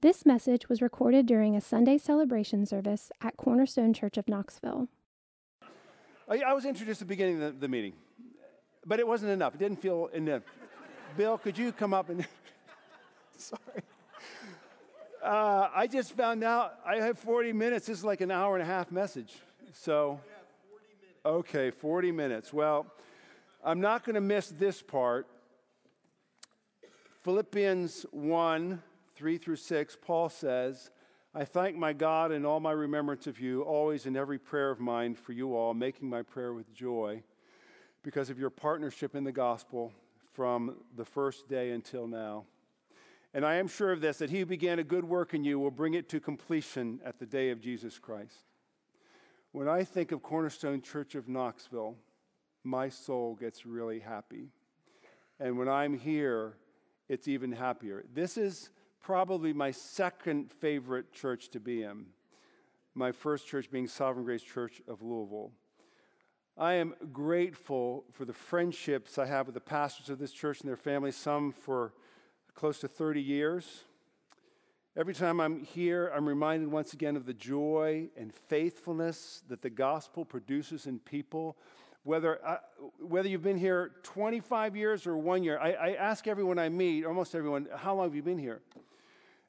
This message was recorded during a Sunday celebration service at Cornerstone Church of Knoxville. I, was introduced at the beginning of the, the meeting, but it wasn't enough. It didn't feel enough. Bill, could you come up and. Sorry. Uh, I just found out I have 40 minutes. This is like an hour and a half message. So, okay, 40 minutes. Well, I'm not going to miss this part. Philippians 1 3 through 6, Paul says, I thank my God in all my remembrance of you, always in every prayer of mine for you all, making my prayer with joy because of your partnership in the gospel from the first day until now. And I am sure of this, that he who began a good work in you will bring it to completion at the day of Jesus Christ. When I think of Cornerstone Church of Knoxville, my soul gets really happy. And when I'm here, it's even happier. This is probably my second favorite church to be in. My first church being Sovereign Grace Church of Louisville. I am grateful for the friendships I have with the pastors of this church and their families, some for close to 30 years. Every time I'm here, I'm reminded once again of the joy and faithfulness that the gospel produces in people. Whether, uh, whether you've been here 25 years or one year, I, I ask everyone I meet, almost everyone, how long have you been here?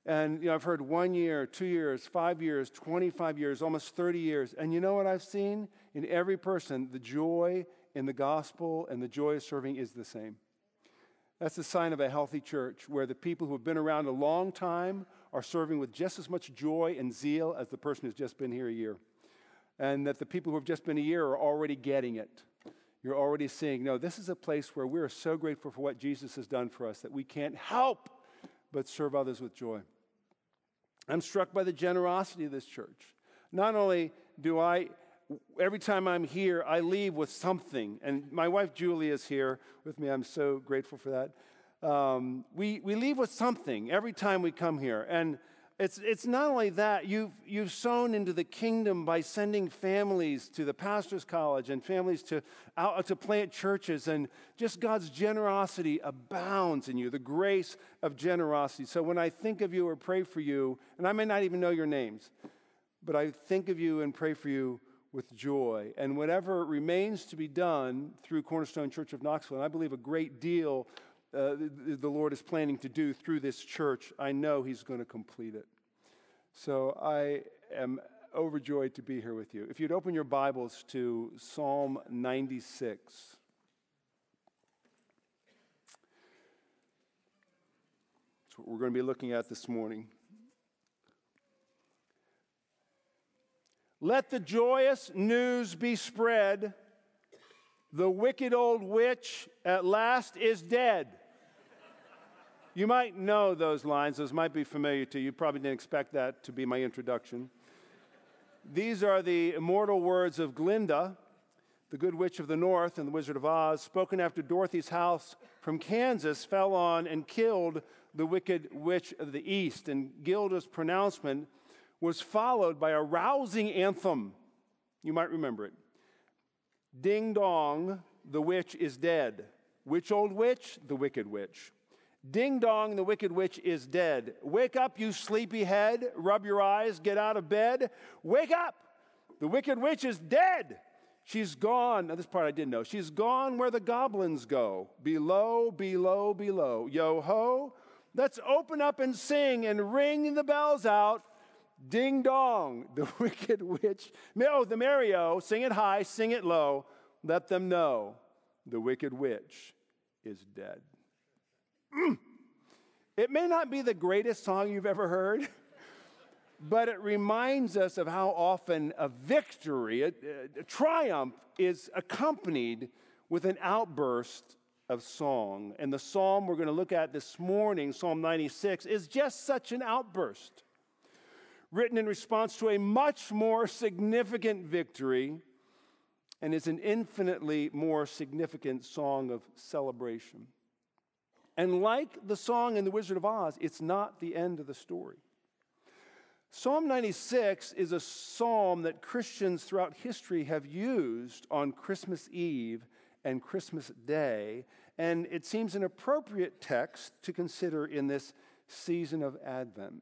And you know, I've heard one year, two years, five years, 25 years, almost 30 years. And you know what I've seen? In every person, the joy in the gospel and the joy of serving is the same. That's the sign of a healthy church where the people who have been around a long time are serving with just as much joy and zeal as the person who's just been here a year. And that the people who have just been a year are already getting it. You're already seeing, no, this is a place where we're so grateful for what Jesus has done for us that we can't help but serve others with joy. I'm struck by the generosity of this church. Not only do I, every time I'm here, I leave with something. And my wife Julie is here with me. I'm so grateful for that. Um, we, we leave with something every time we come here. And it's, it's not only that, you've, you've sown into the kingdom by sending families to the pastor's college and families to, out, to plant churches, and just God's generosity abounds in you, the grace of generosity. So when I think of you or pray for you, and I may not even know your names, but I think of you and pray for you with joy. And whatever remains to be done through Cornerstone Church of Knoxville, and I believe a great deal uh, the, the Lord is planning to do through this church, I know He's going to complete it. So I am overjoyed to be here with you. If you'd open your Bibles to Psalm 96. That's what we're going to be looking at this morning. Let the joyous news be spread. The wicked old witch at last is dead. You might know those lines, those might be familiar to you. You probably didn't expect that to be my introduction. These are the immortal words of Glinda, the Good Witch of the North and the Wizard of Oz, spoken after Dorothy's house from Kansas fell on and killed the Wicked Witch of the East. And Glinda's pronouncement was followed by a rousing anthem. You might remember it. Ding dong, the witch is dead. Which old witch? The wicked witch. Ding dong, the wicked witch is dead. Wake up, you sleepy head. Rub your eyes, get out of bed. Wake up! The wicked witch is dead. She's gone. Now, this part I didn't know. She's gone where the goblins go. Below, below, below. Yo ho. Let's open up and sing and ring the bells out. Ding dong, the wicked witch. Oh, the Mario, sing it high, sing it low. Let them know the wicked witch is dead. Mm. It may not be the greatest song you've ever heard, but it reminds us of how often a victory, a, a triumph, is accompanied with an outburst of song. And the psalm we're going to look at this morning, Psalm 96, is just such an outburst, written in response to a much more significant victory and is an infinitely more significant song of celebration. And like the song in The Wizard of Oz, it's not the end of the story. Psalm 96 is a psalm that Christians throughout history have used on Christmas Eve and Christmas Day, and it seems an appropriate text to consider in this season of Advent.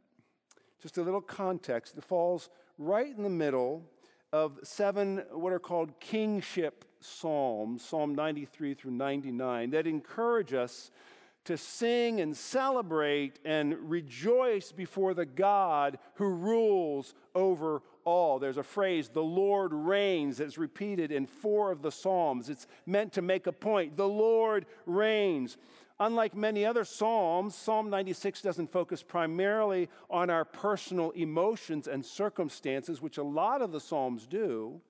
just a little context. It falls right in the middle of seven what are called kingship psalms, Psalm 93 through 99, that encourage us to sing and celebrate and rejoice before the God who rules over all. There's a phrase, the Lord reigns, that's repeated in four of the Psalms. It's meant to make a point. The Lord reigns. Unlike many other Psalms, Psalm 96 doesn't focus primarily on our personal emotions and circumstances, which a lot of the Psalms do.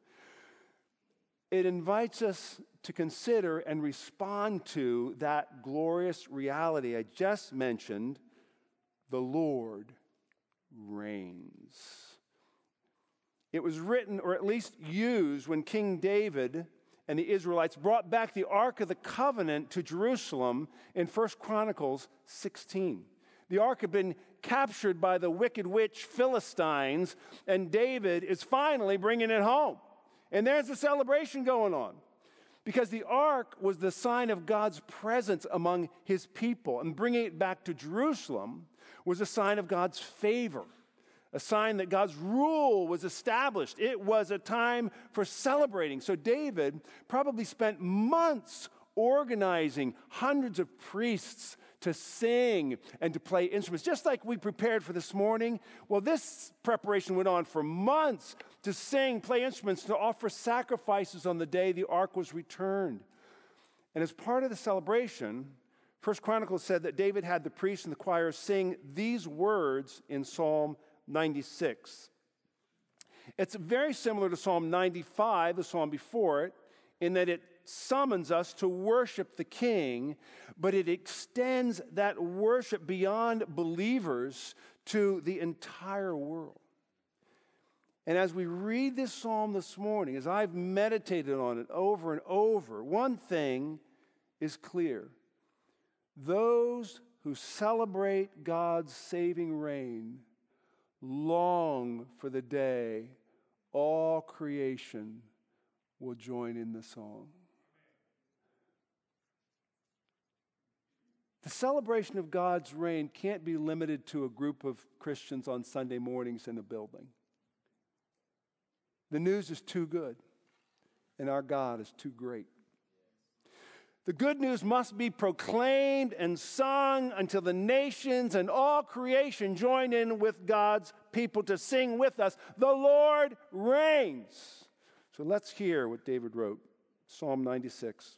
It invites us to consider and respond to that glorious reality I just mentioned the Lord reigns. It was written, or at least used, when King David and the Israelites brought back the Ark of the Covenant to Jerusalem in 1 Chronicles 16. The ark had been captured by the wicked witch Philistines, and David is finally bringing it home. And there's a celebration going on because the ark was the sign of God's presence among his people, and bringing it back to Jerusalem was a sign of God's favor a sign that God's rule was established. It was a time for celebrating. So David probably spent months organizing hundreds of priests to sing and to play instruments, just like we prepared for this morning. Well, this preparation went on for months to sing, play instruments, to offer sacrifices on the day the ark was returned. And as part of the celebration, First Chronicles said that David had the priests and the choir sing these words in Psalm 96. It's very similar to Psalm 95, the psalm before it, in that it summons us to worship the King, but it extends that worship beyond believers to the entire world. And as we read this psalm this morning, as I've meditated on it over and over, one thing is clear. Those who celebrate God's saving reign long for the day all creation will join in the song. The celebration of God's reign can't be limited to a group of Christians on Sunday mornings in a building. The news is too good, and our God is too great. The good news must be proclaimed and sung until the nations and all creation join in with God's people to sing with us. The Lord reigns. So let's hear what David wrote Psalm 96.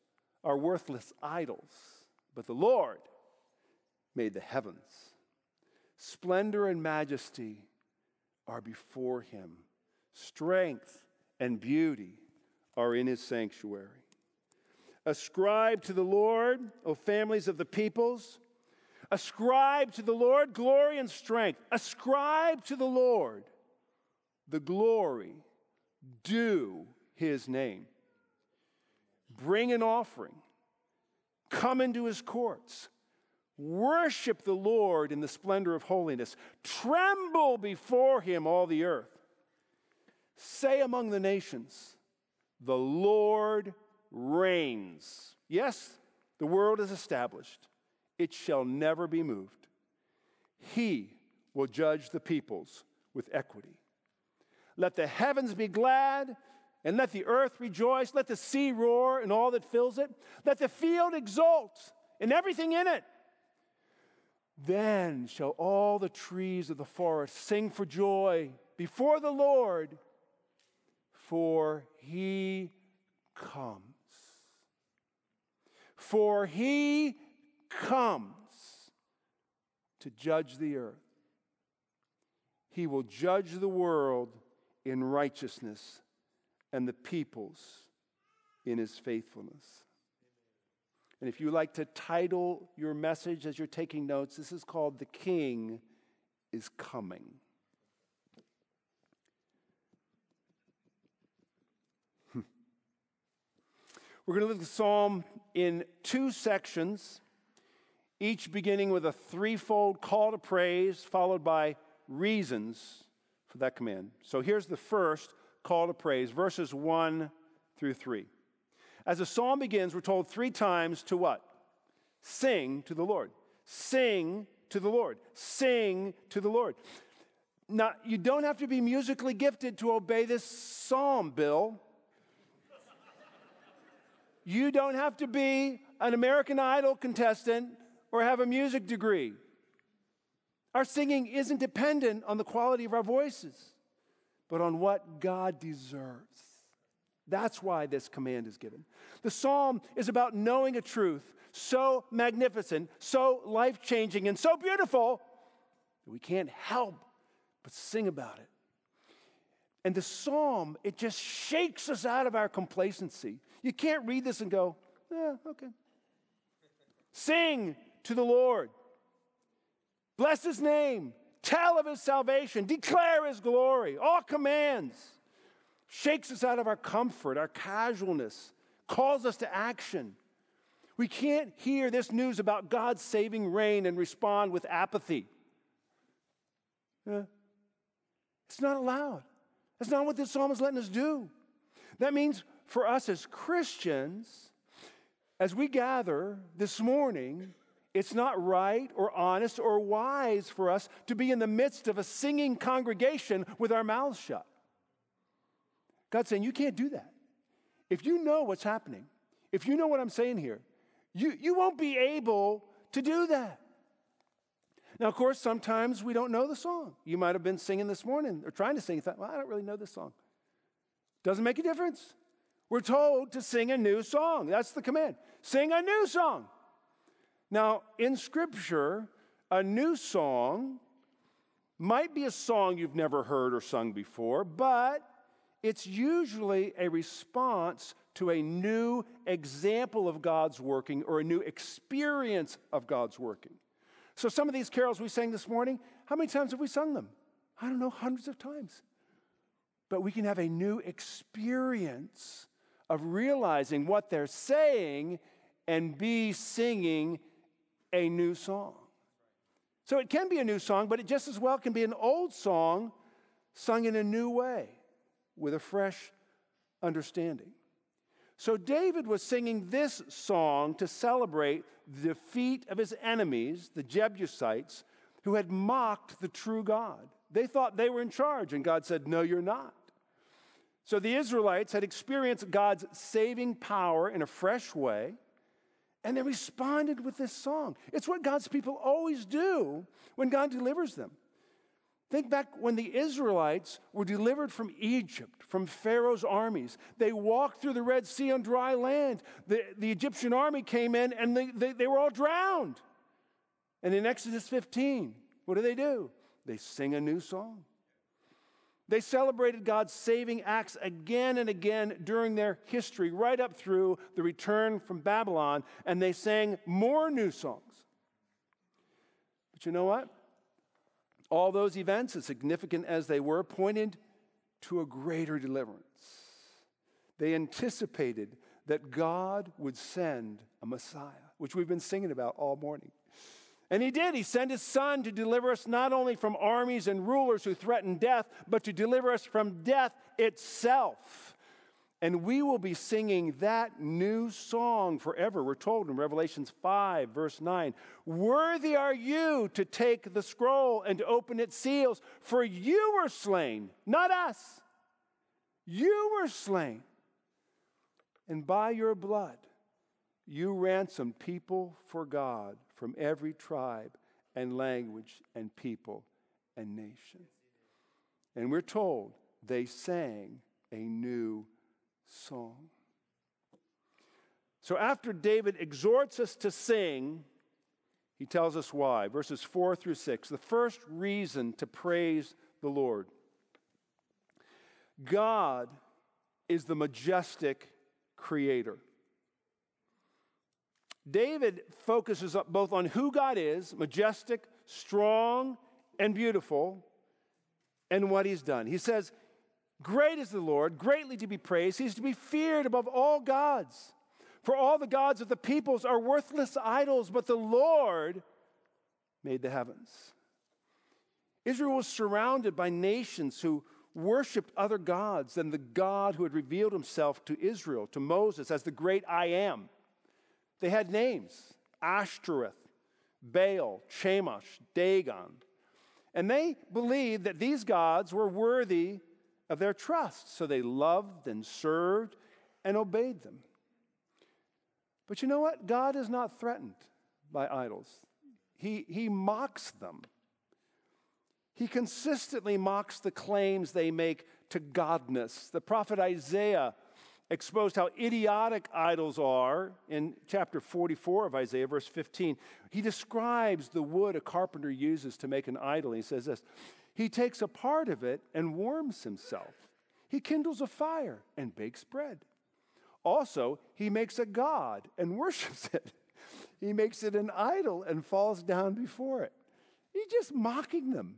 are worthless idols, but the Lord made the heavens. Splendor and majesty are before him, strength and beauty are in his sanctuary. Ascribe to the Lord, O families of the peoples. Ascribe to the Lord glory and strength. Ascribe to the Lord the glory due his name. Bring an offering. Come into his courts. Worship the Lord in the splendor of holiness. Tremble before him, all the earth. Say among the nations, the Lord reigns. Yes, the world is established, it shall never be moved. He will judge the peoples with equity. Let the heavens be glad, and let the earth rejoice. Let the sea roar and all that fills it. Let the field exult and everything in it. Then shall all the trees of the forest sing for joy before the Lord for he comes. For he comes to judge the earth. He will judge the world in righteousness and the peoples in his faithfulness. And if you like to title your message as you're taking notes, this is called The King is Coming. Hmm. We're going to look at the psalm in two sections, each beginning with a threefold call to praise, followed by reasons for that command. So here's the first call to praise, verses 1 through 3. As the psalm begins, we're told three times to what? Sing to the Lord. Sing to the Lord. Sing to the Lord. Now, you don't have to be musically gifted to obey this psalm, Bill. You don't have to be an American Idol contestant or have a music degree. Our singing isn't dependent on the quality of our voices, but on what God deserves. That's why this command is given. The psalm is about knowing a truth so magnificent, so life changing, and so beautiful that we can't help but sing about it. And the psalm, it just shakes us out of our complacency. You can't read this and go, yeah, okay. Sing to the Lord. Bless his name. Tell of his salvation. Declare his glory. All commands. Shakes us out of our comfort, our casualness, calls us to action. We can't hear this news about God's saving reign and respond with apathy. It's not allowed. That's not what this psalm is letting us do. That means for us as Christians, as we gather this morning, it's not right or honest or wise for us to be in the midst of a singing congregation with our mouths shut. God's saying, You can't do that. If you know what's happening, if you know what I'm saying here, you, you won't be able to do that. Now, of course, sometimes we don't know the song. You might have been singing this morning or trying to sing. You thought, well, I don't really know this song. Doesn't make a difference. We're told to sing a new song. That's the command. Sing a new song. Now, in Scripture, a new song might be a song you've never heard or sung before, but it's usually a response to a new example of God's working or a new experience of God's working. So, some of these carols we sang this morning, how many times have we sung them? I don't know, hundreds of times. But we can have a new experience of realizing what they're saying and be singing a new song. So it can be a new song, but it just as well can be an old song sung in a new way with a fresh understanding. So David was singing this song to celebrate the defeat of his enemies, the Jebusites, who had mocked the true God. They thought they were in charge, and God said, No, you're not. So the Israelites had experienced God's saving power in a fresh way, and they responded with this song. It's what God's people always do when God delivers them. Think back when the Israelites were delivered from Egypt, from Pharaoh's armies. They walked through the Red Sea on dry land. The, the Egyptian army came in and they, they, they were all drowned. And in Exodus 15, what do they do? They sing a new song. They celebrated God's saving acts again and again during their history, right up through the return from Babylon, and they sang more new songs. But you know what? All those events, as significant as they were, pointed to a greater deliverance. They anticipated that God would send a Messiah, which we've been singing about all morning. And he did. He sent his son to deliver us not only from armies and rulers who threaten death, but to deliver us from death itself. And we will be singing that new song forever. We're told in Revelations 5, verse 9 Worthy are you to take the scroll and to open its seals, for you were slain, not us. You were slain. And by your blood, you ransomed people for God from every tribe and language and people and nation. And we're told they sang a new song. So after David exhorts us to sing, he tells us why. Verses 4 through 6. The first reason to praise the Lord God is the majestic creator. David focuses up both on who God is, majestic, strong, and beautiful, and what he's done. He says, Great is the Lord, greatly to be praised. He's to be feared above all gods. For all the gods of the peoples are worthless idols, but the Lord made the heavens. Israel was surrounded by nations who worshiped other gods than the God who had revealed himself to Israel, to Moses, as the great I am. They had names Ashtoreth, Baal, Chemosh, Dagon. And they believed that these gods were worthy of their trust, so they loved and served and obeyed them. But you know what? God is not threatened by idols, He, he mocks them. He consistently mocks the claims they make to godness. The prophet Isaiah exposed how idiotic idols are in chapter 44 of Isaiah, verse 15. He describes the wood a carpenter uses to make an idol. He says this He takes a part of it and warms himself, he kindles a fire and bakes bread. Also, he makes a god and worships it. He makes it an idol and falls down before it. He's just mocking them.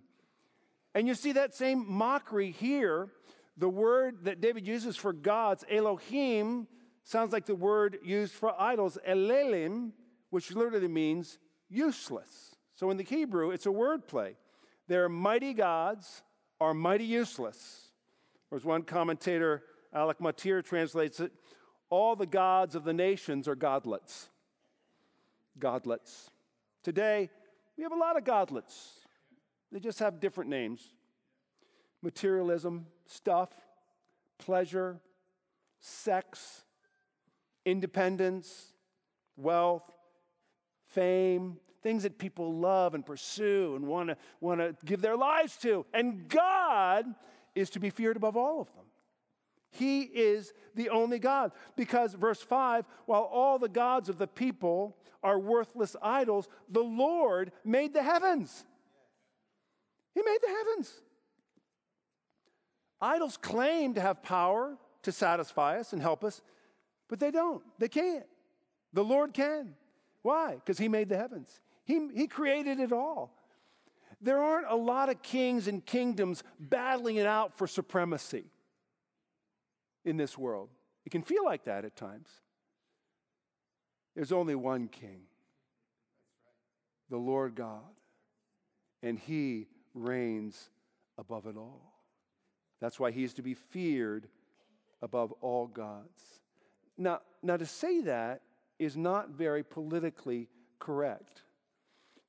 And you see that same mockery here the word that David uses for gods, Elohim, sounds like the word used for idols, Elilim, which literally means useless. So in the Hebrew, it's a word play. Their mighty gods are mighty useless. Or as one commentator, Alec Motyer, translates it, all the gods of the nations are godlets. Godlets. Today, we have a lot of godlets. They just have different names materialism, stuff, pleasure, sex, independence, wealth, fame, things that people love and pursue and want to want to give their lives to. And God is to be feared above all of them. He is the only God. Because, verse 5, while all the gods of the people are worthless idols, the Lord made the heavens. He made the heavens. Idols claim to have power to satisfy us and help us, but they don't. They can't. The Lord can. Why? Because He made the heavens, he, he created it all. There aren't a lot of kings and kingdoms battling it out for supremacy in this world. It can feel like that at times. There's only one king, the Lord God, and He reigns above it all. That's why he is to be feared above all gods. Now, now to say that is not very politically correct.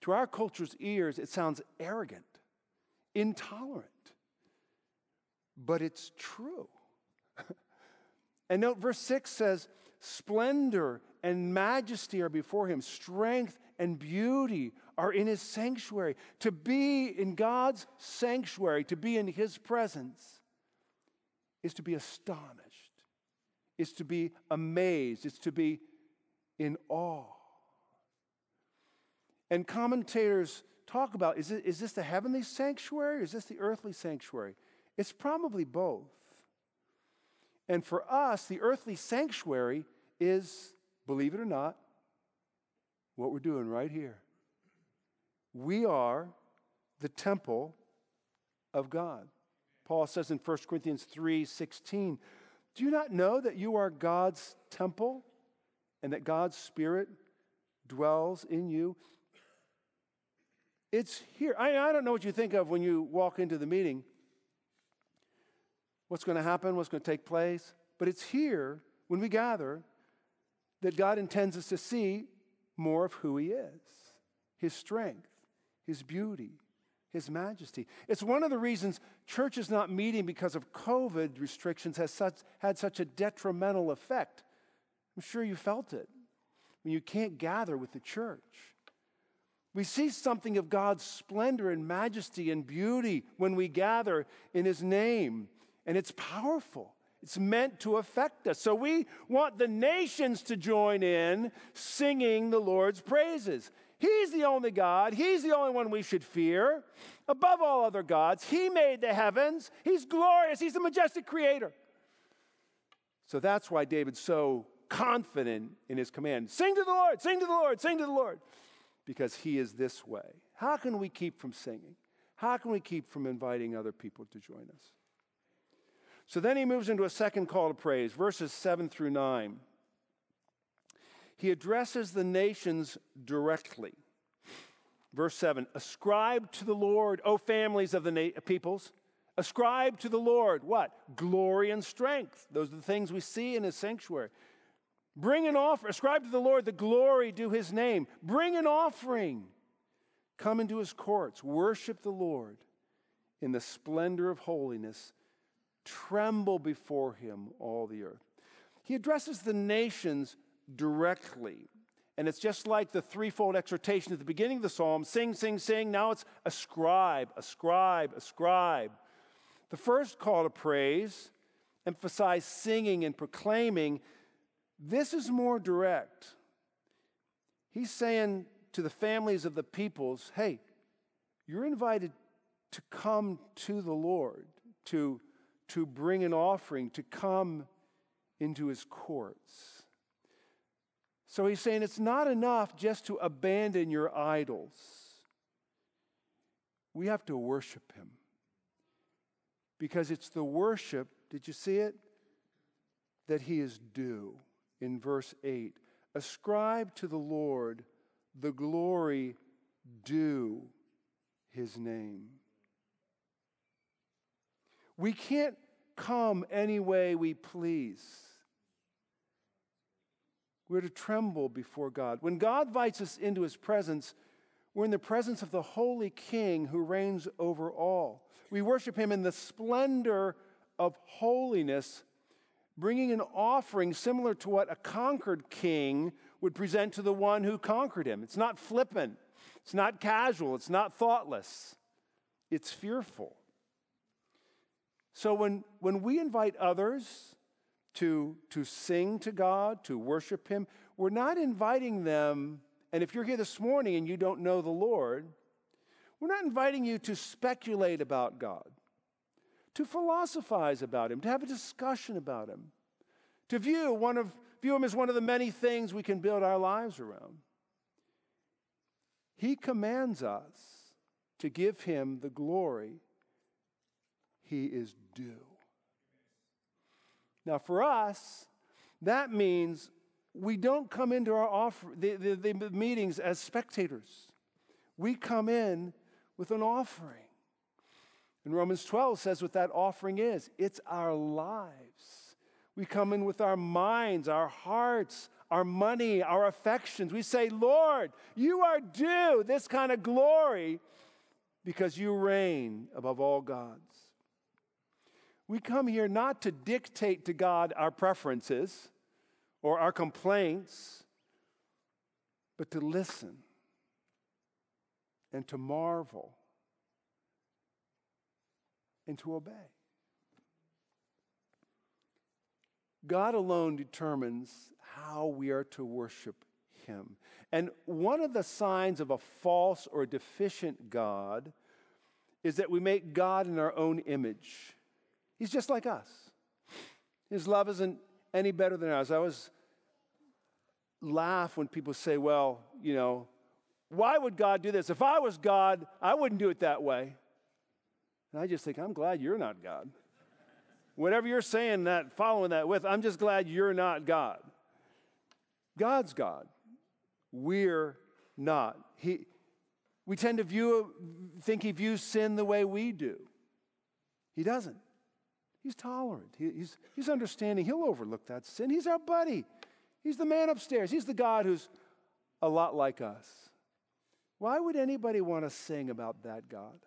To our culture's ears, it sounds arrogant, intolerant, but it's true. and note verse 6 says, Splendor and majesty are before him, strength and beauty are in his sanctuary. To be in God's sanctuary, to be in his presence, is to be astonished, is to be amazed, is to be in awe. And commentators talk about is, it, is this the heavenly sanctuary or is this the earthly sanctuary? It's probably both. And for us, the earthly sanctuary is, believe it or not, what we're doing right here. We are the temple of God. Paul says in 1 Corinthians 3 16, Do you not know that you are God's temple and that God's Spirit dwells in you? It's here. I, I don't know what you think of when you walk into the meeting, what's going to happen, what's going to take place, but it's here when we gather that God intends us to see more of who He is, His strength, His beauty, his majesty. It's one of the reasons church is not meeting because of COVID restrictions has such, had such a detrimental effect. I'm sure you felt it when you can't gather with the church. We see something of God's splendor and majesty and beauty when we gather in His name, and it's powerful. It's meant to affect us. So we want the nations to join in singing the Lord's praises. He's the only God. He's the only one we should fear above all other gods. He made the heavens. He's glorious. He's the majestic creator. So that's why David's so confident in his command sing to the Lord, sing to the Lord, sing to the Lord, because he is this way. How can we keep from singing? How can we keep from inviting other people to join us? So then he moves into a second call to praise, verses 7 through 9. He addresses the nations directly. Verse 7 Ascribe to the Lord, O families of the na- peoples. Ascribe to the Lord what? Glory and strength. Those are the things we see in his sanctuary. Bring an offering. Ascribe to the Lord the glory due his name. Bring an offering. Come into his courts. Worship the Lord in the splendor of holiness. Tremble before him, all the earth. He addresses the nations directly. And it's just like the threefold exhortation at the beginning of the psalm sing, sing, sing. Now it's ascribe, ascribe, ascribe. The first call to praise emphasized singing and proclaiming. This is more direct. He's saying to the families of the peoples hey, you're invited to come to the Lord, to, to bring an offering, to come into his courts. So he's saying it's not enough just to abandon your idols. We have to worship him. Because it's the worship, did you see it? That he is due in verse 8. Ascribe to the Lord the glory due his name. We can't come any way we please. We're to tremble before God. When God invites us into his presence, we're in the presence of the holy king who reigns over all. We worship him in the splendor of holiness, bringing an offering similar to what a conquered king would present to the one who conquered him. It's not flippant, it's not casual, it's not thoughtless, it's fearful. So when, when we invite others, to, to sing to God, to worship Him. We're not inviting them, and if you're here this morning and you don't know the Lord, we're not inviting you to speculate about God, to philosophize about Him, to have a discussion about Him, to view, one of, view Him as one of the many things we can build our lives around. He commands us to give Him the glory He is due. Now, for us, that means we don't come into our offer, the, the, the meetings as spectators. We come in with an offering. And Romans 12 says what that offering is it's our lives. We come in with our minds, our hearts, our money, our affections. We say, Lord, you are due this kind of glory because you reign above all gods. We come here not to dictate to God our preferences or our complaints, but to listen and to marvel and to obey. God alone determines how we are to worship Him. And one of the signs of a false or deficient God is that we make God in our own image. He's just like us. His love isn't any better than ours. I always laugh when people say, well, you know, why would God do this? If I was God, I wouldn't do it that way. And I just think, I'm glad you're not God. Whatever you're saying that, following that with, I'm just glad you're not God. God's God. We're not. He, we tend to view, think he views sin the way we do. He doesn't. He's tolerant. He, he's, he's understanding. He'll overlook that sin. He's our buddy. He's the man upstairs. He's the God who's a lot like us. Why would anybody want to sing about that God?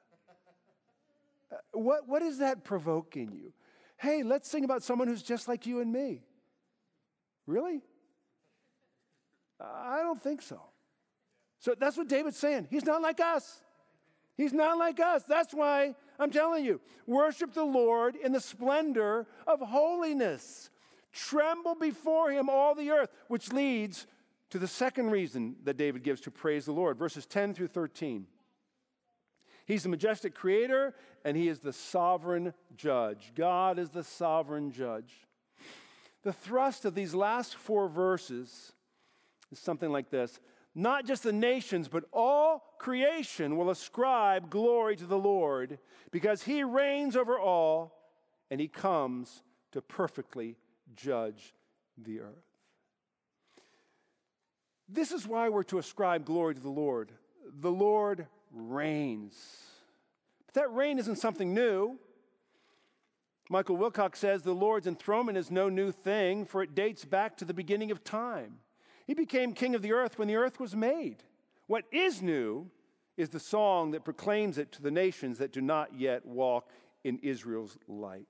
Uh, what, what is that provoking you? Hey, let's sing about someone who's just like you and me. Really? I don't think so. So that's what David's saying. He's not like us. He's not like us. That's why I'm telling you, worship the Lord in the splendor of holiness. Tremble before him, all the earth, which leads to the second reason that David gives to praise the Lord, verses 10 through 13. He's the majestic creator and he is the sovereign judge. God is the sovereign judge. The thrust of these last four verses is something like this Not just the nations, but all creation will ascribe glory to the Lord because he reigns over all and he comes to perfectly judge the earth. This is why we're to ascribe glory to the Lord. The Lord reigns. But that reign isn't something new. Michael Wilcock says the Lord's enthronement is no new thing, for it dates back to the beginning of time. He became king of the earth when the earth was made. What is new is the song that proclaims it to the nations that do not yet walk in Israel's light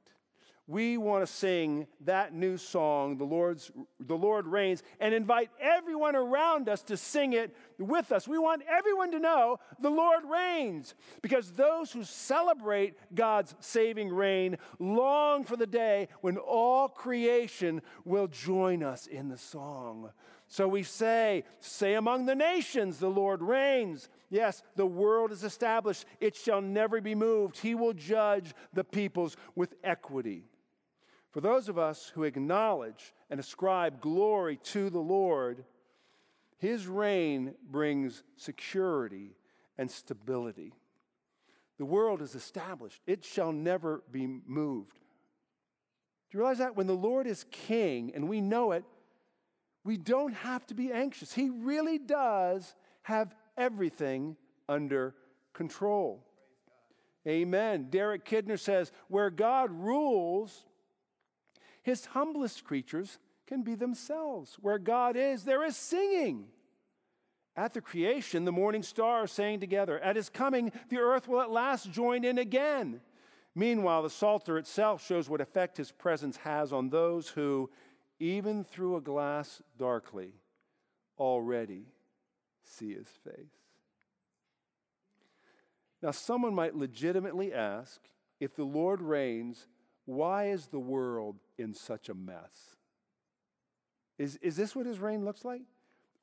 we want to sing that new song, the, Lord's, the Lord Reigns, and invite everyone around us to sing it with us. We want everyone to know the Lord reigns because those who celebrate God's saving reign long for the day when all creation will join us in the song. So we say, Say among the nations, the Lord reigns. Yes, the world is established, it shall never be moved. He will judge the peoples with equity. For those of us who acknowledge and ascribe glory to the Lord, his reign brings security and stability. The world is established, it shall never be moved. Do you realize that? When the Lord is king and we know it, we don't have to be anxious. He really does have everything under control. Amen. Derek Kidner says, where God rules, his humblest creatures can be themselves. Where God is, there is singing. At the creation, the morning stars sang together. At his coming, the earth will at last join in again. Meanwhile, the Psalter itself shows what effect his presence has on those who, even through a glass darkly, already see his face. Now, someone might legitimately ask if the Lord reigns, why is the world in such a mess? Is, is this what his reign looks like?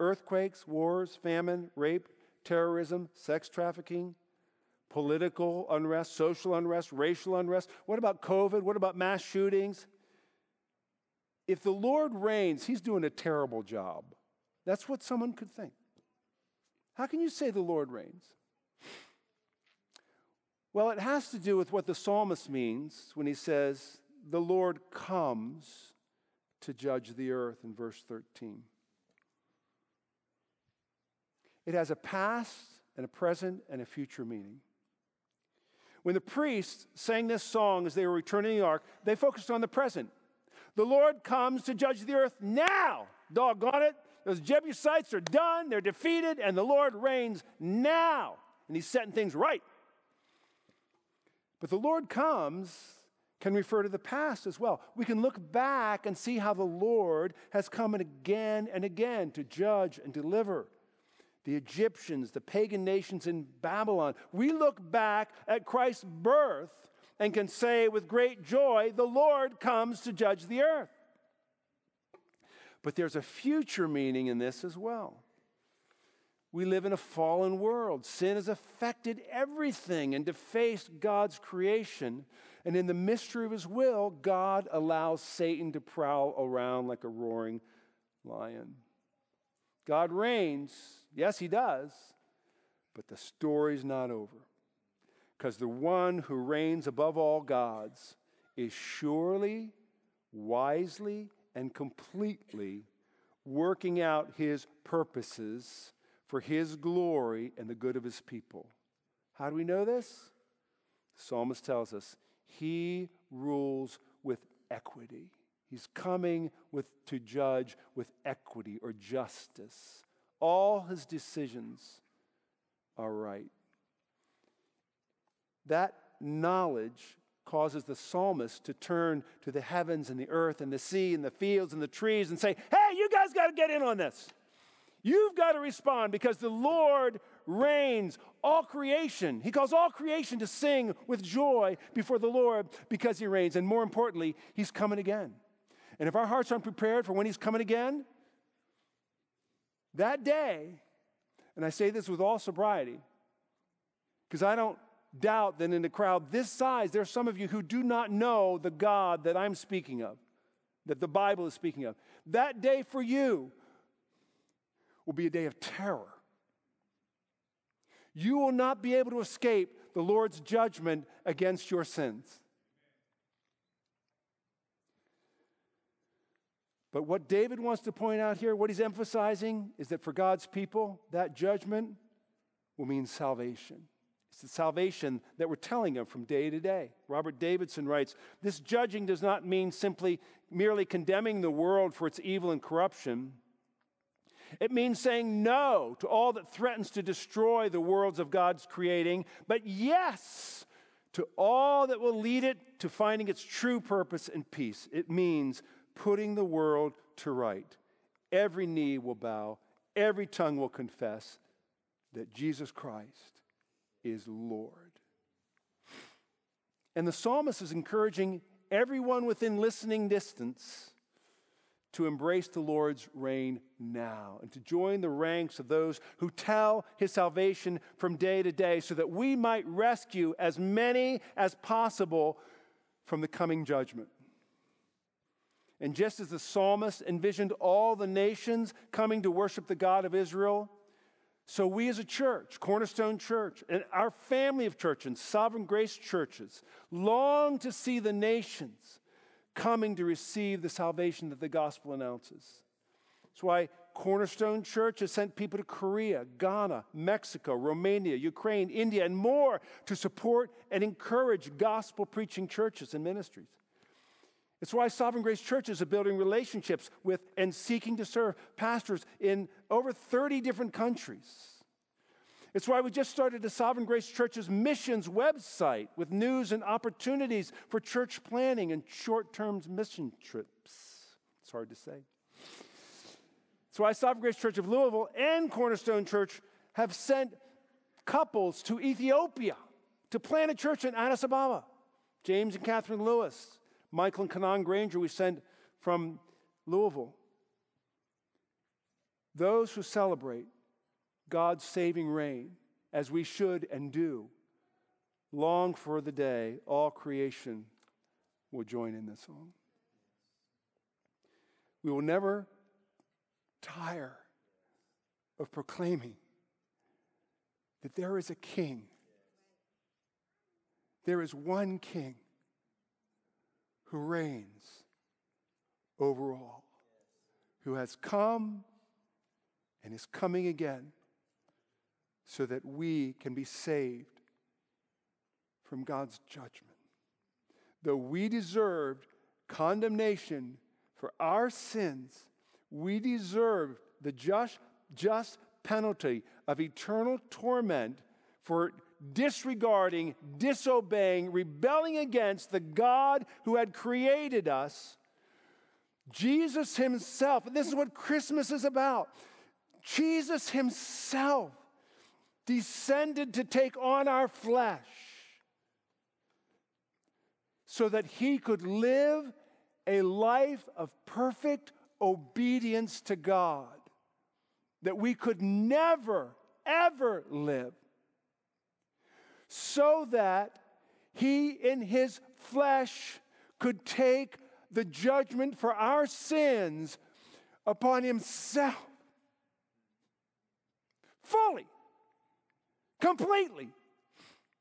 Earthquakes, wars, famine, rape, terrorism, sex trafficking, political unrest, social unrest, racial unrest. What about COVID? What about mass shootings? If the Lord reigns, he's doing a terrible job. That's what someone could think. How can you say the Lord reigns? Well, it has to do with what the psalmist means when he says, the Lord comes to judge the earth in verse 13. It has a past and a present and a future meaning. When the priests sang this song as they were returning the ark, they focused on the present. The Lord comes to judge the earth now. Doggone it. Those Jebusites are done, they're defeated, and the Lord reigns now. And he's setting things right. But the Lord comes can refer to the past as well. We can look back and see how the Lord has come again and again to judge and deliver the Egyptians, the pagan nations in Babylon. We look back at Christ's birth and can say with great joy, the Lord comes to judge the earth. But there's a future meaning in this as well. We live in a fallen world. Sin has affected everything and defaced God's creation. And in the mystery of his will, God allows Satan to prowl around like a roaring lion. God reigns. Yes, he does. But the story's not over. Because the one who reigns above all gods is surely, wisely, and completely working out his purposes for his glory and the good of his people. How do we know this? The psalmist tells us he rules with equity. He's coming with, to judge with equity or justice. All his decisions are right. That knowledge causes the psalmist to turn to the heavens and the earth and the sea and the fields and the trees and say, Hey, you guys got to get in on this. You've got to respond because the Lord reigns. All creation, He calls all creation to sing with joy before the Lord because He reigns. And more importantly, He's coming again. And if our hearts aren't prepared for when He's coming again, that day, and I say this with all sobriety, because I don't doubt that in a crowd this size, there are some of you who do not know the God that I'm speaking of. that the Bible is speaking of. That day for you will be a day of terror. You will not be able to escape the Lord's judgment against your sins. But what David wants to point out here, what he's emphasizing, is that for God's people, that judgment will mean salvation. It's the salvation that we're telling them from day to day. Robert Davidson writes This judging does not mean simply merely condemning the world for its evil and corruption. It means saying no to all that threatens to destroy the worlds of God's creating, but yes to all that will lead it to finding its true purpose and peace. It means putting the world to right. Every knee will bow, every tongue will confess that Jesus Christ is Lord. And the psalmist is encouraging everyone within listening distance to embrace the Lord's reign now and to join the ranks of those who tell his salvation from day to day so that we might rescue as many as possible from the coming judgment. And just as the psalmist envisioned all the nations coming to worship the God of Israel, so we as a church, Cornerstone Church, and our family of churches and Sovereign Grace churches long to see the nations coming to receive the salvation that the gospel announces. That's why Cornerstone Church has sent people to Korea, Ghana, Mexico, Romania, Ukraine, India, and more to support and encourage gospel preaching churches and ministries. It's why Sovereign Grace churches are building relationships with and seeking to serve pastors in over 30 different countries. It's why we just started the Sovereign Grace Church's missions website with news and opportunities for church planning and short term mission trips. It's hard to say. That's why Sovereign Grace Church of Louisville and Cornerstone Church have sent couples to Ethiopia to plant a church in Addis Ababa. James and Catherine Lewis, Michael and Kanan Granger, we sent from Louisville. Those who celebrate God's saving reign, as we should and do, long for the day all creation will join in this song. We will never tire of proclaiming that there is a king. There is one king who reigns over all, who has come and is coming again so that we can be saved from God's judgment. Though we deserved condemnation for our sins, we deserved the just, just penalty of eternal torment for disregarding, disobeying, rebelling against the God who had created us. Jesus Himself, and this is what Christmas is about. Jesus Himself descended to take on our flesh so that he could live a life of perfect obedience to God that we could never, ever live, so that he in his flesh could take the judgment for our sins upon himself fully completely.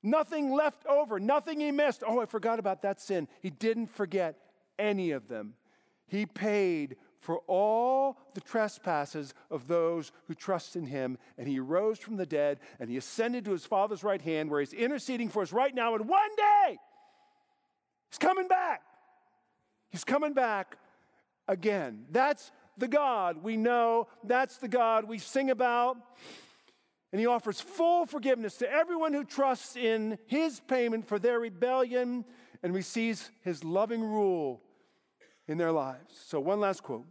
Nothing left over, nothing he missed. Oh, I forgot about that sin. He didn't forget any of them. He paid for all the trespasses of those who trust in him, and he rose from the dead, and he ascended to his Father's right hand, where he's interceding for us right now. And one day, he's coming back. He's coming back again. That's the God we know, that's the God we sing about. And he offers full forgiveness to everyone who trusts in his payment for their rebellion and receives his loving rule in their lives. So, one last quote.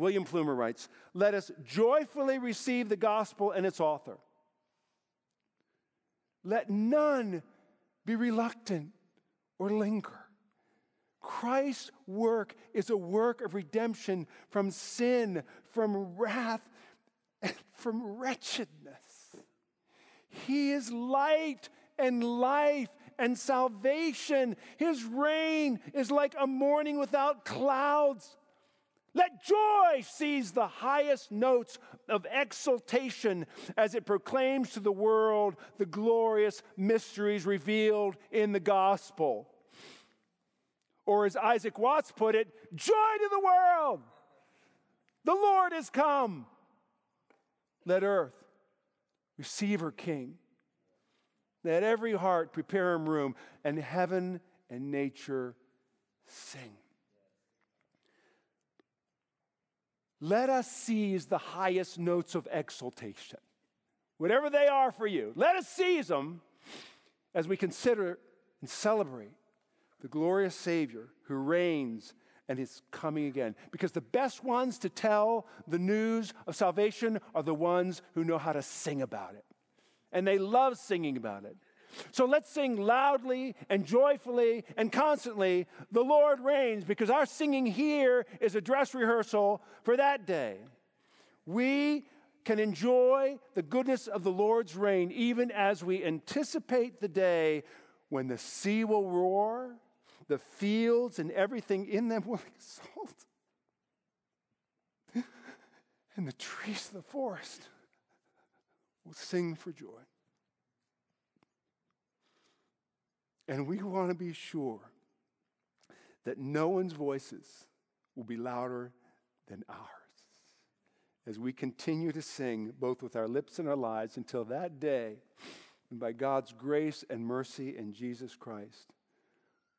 William Plumer writes Let us joyfully receive the gospel and its author. Let none be reluctant or linger. Christ's work is a work of redemption from sin, from wrath, and from wretchedness. He is light and life and salvation. His reign is like a morning without clouds. Let joy seize the highest notes of exultation as it proclaims to the world the glorious mysteries revealed in the gospel. Or, as Isaac Watts put it, joy to the world! The Lord has come. Let earth receive her King. Let every heart prepare him room, and heaven and nature sing. Let us seize the highest notes of exultation, whatever they are for you. Let us seize them as we consider and celebrate the glorious Savior who reigns and is coming again. Because the best ones to tell the news of salvation are the ones who know how to sing about it. And they love singing about it. So let's sing loudly and joyfully and constantly, The Lord reigns, because our singing here is a dress rehearsal for that day. We can enjoy the goodness of the Lord's reign even as we anticipate the day when the sea will roar, the fields and everything in them will exult, and the trees of the forest will sing for joy. And we want to be sure that no one's voices will be louder than ours as we continue to sing both with our lips and our lives until that day and by God's grace and mercy in Jesus Christ,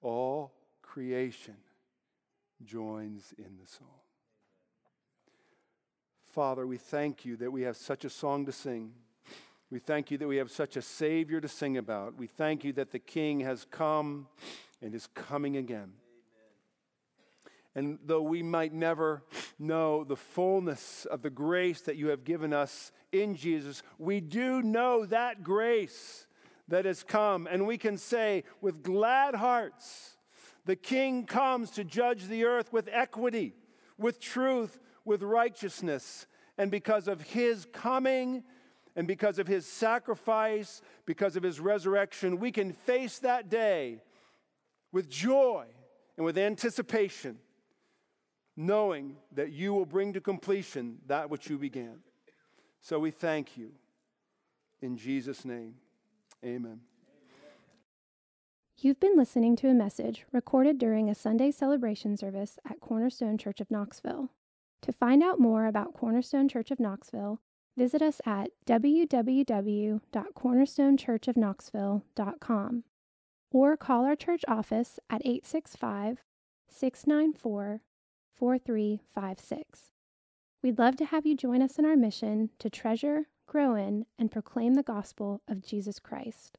all creation joins in the song. Father, we thank you that we have such a song to sing. We thank you that we have such a Savior to sing about. We thank you that the King has come and is coming again. And though we might never know the fullness of the grace that you have given us in Jesus, we do know that grace that has come. And we can say with glad hearts, the King comes to judge the earth with equity, with truth, with righteousness. And because of his coming, and because of his sacrifice, because of his resurrection, we can face that day with joy and with anticipation, knowing that you will bring to completion that which you began. So we thank you. In Jesus' name, amen. You've been listening to a message recorded during a Sunday celebration service at Cornerstone Church of Knoxville. To find out more about Cornerstone Church of Knoxville, Visit us at www.cornerstonechurchofknoxville.com or call our church office at 865 694 4356. We'd love to have you join us in our mission to treasure, grow in, and proclaim the gospel of Jesus Christ.